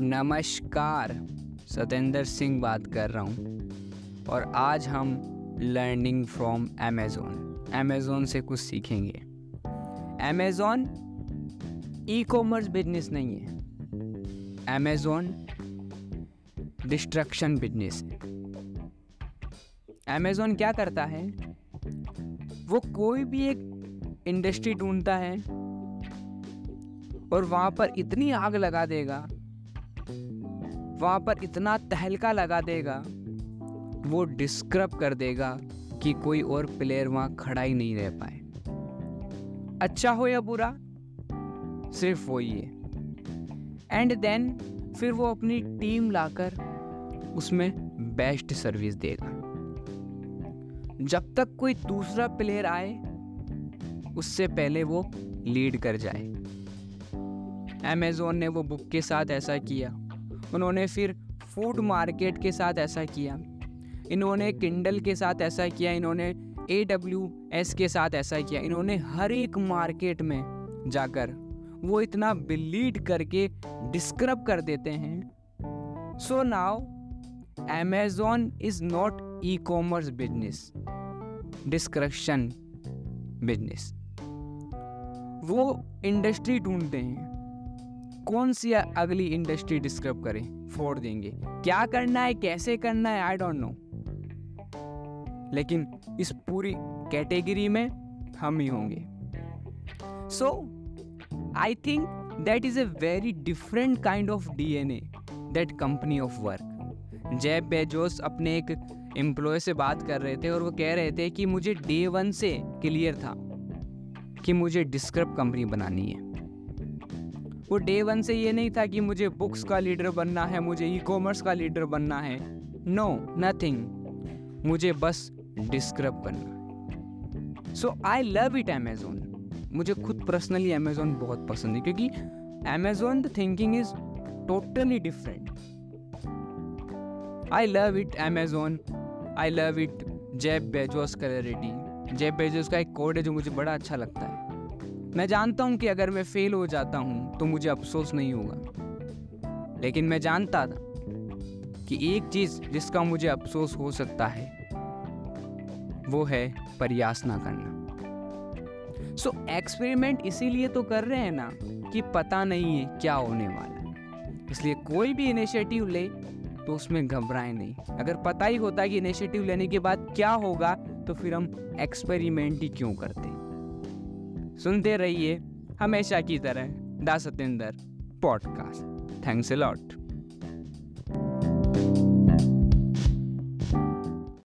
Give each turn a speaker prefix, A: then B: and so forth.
A: नमस्कार। सतेंद्र सिंह बात कर रहा हूँ। और आज हम लर्निंग फ्रॉम अमेज़ोन अमेज़ोन से कुछ सीखेंगे। अमेज़ोन ई कॉमर्स बिज़नेस नहीं है। अमेज़ोन डिस्ट्रक्शन बिज़नेस है। अमेज़ोन क्या करता है? वो कोई भी एक इंडस्ट्री ढूंढता है। और वहाँ पर इतनी आग लगा देगा वहाँ पर इतना तहलका लगा देगा, वो डिस्क्रब कर देगा कि कोई और प्लेयर वहाँ खड़ा ही नहीं रह पाए। अच्छा हो या बुरा? सिर्फ़ वो ही है। एंड देन फिर वो अपनी टीम लाकर उसमें बेस्ट सर्विस देगा। जब तक कोई दूसरा प्लेयर आए, उससे पहले वो लीड कर जाए। अमेज़ोन ने वो बुक के साथ ऐसा किया। उन्होंने फिर फ़ूड मार्केट के साथ ऐसा किया। इन्होंने किंडल के साथ ऐसा किया, इन्होंने ए डब्ल्यू एस के साथ ऐसा किया। इन्होंने हर एक मार्केट में जाकर वो इतना बिलीड करके डिस्क्रब कर देते हैं। So now Amazon is not e commerce business disruption business वो इंडस्ट्री ढूंढते हैं। कौन सी अगली इंडस्ट्री डिस्क्राइब करें। फोड़ देंगे। क्या करना है? कैसे करना है? आई डोंट नो लेकिन इस पूरी कैटेगरी में हम ही होंगे। So I think that is a very different kind of D N A that company of work Jeff Bezos अपने एक एम्प्लॉय से बात कर रहे थे और वो कह रहे थे कि मुझे डे वन से क्लियर था कि मुझे डिस्क्रप कंपनी बनानी है। वो डे वन से ये नहीं था कि मुझे बुक्स का लीडर बनना है, मुझे ई कॉमर्स का लीडर बनना है। नो नथिंग मुझे बस डिस्क्रब है। So I love it Amazon मुझे खुद पर्सनली अमेजोन बहुत पसंद है, क्योंकि Amazon the thinking is totally different I love it Amazon I love it Jeff Bezos clarity Jeff Bezos का एक कोड है जो मुझे बड़ा अच्छा लगता है। मैं जानता हूँ कि अगर मैं फेल हो जाता हूँ तो मुझे अफसोस नहीं होगा। लेकिन मैं जानता था कि एक चीज़ जिसका मुझे अफसोस हो सकता है वो है प्रयास ना करना। सो so, एक्सपेरिमेंट इसीलिए तो कर रहे हैं ना कि पता नहीं है क्या होने वाला है। इसलिए कोई भी इनिशिएटिव ले तो उसमें घबराए नहीं। अगर पता ही होता कि इनिशिएटिव लेने के बाद क्या होगा तो फिर हम एक्सपेरिमेंट ही क्यों करते सुनते रहिए हमेशा की तरह the Satendra podcast. Thanks a lot.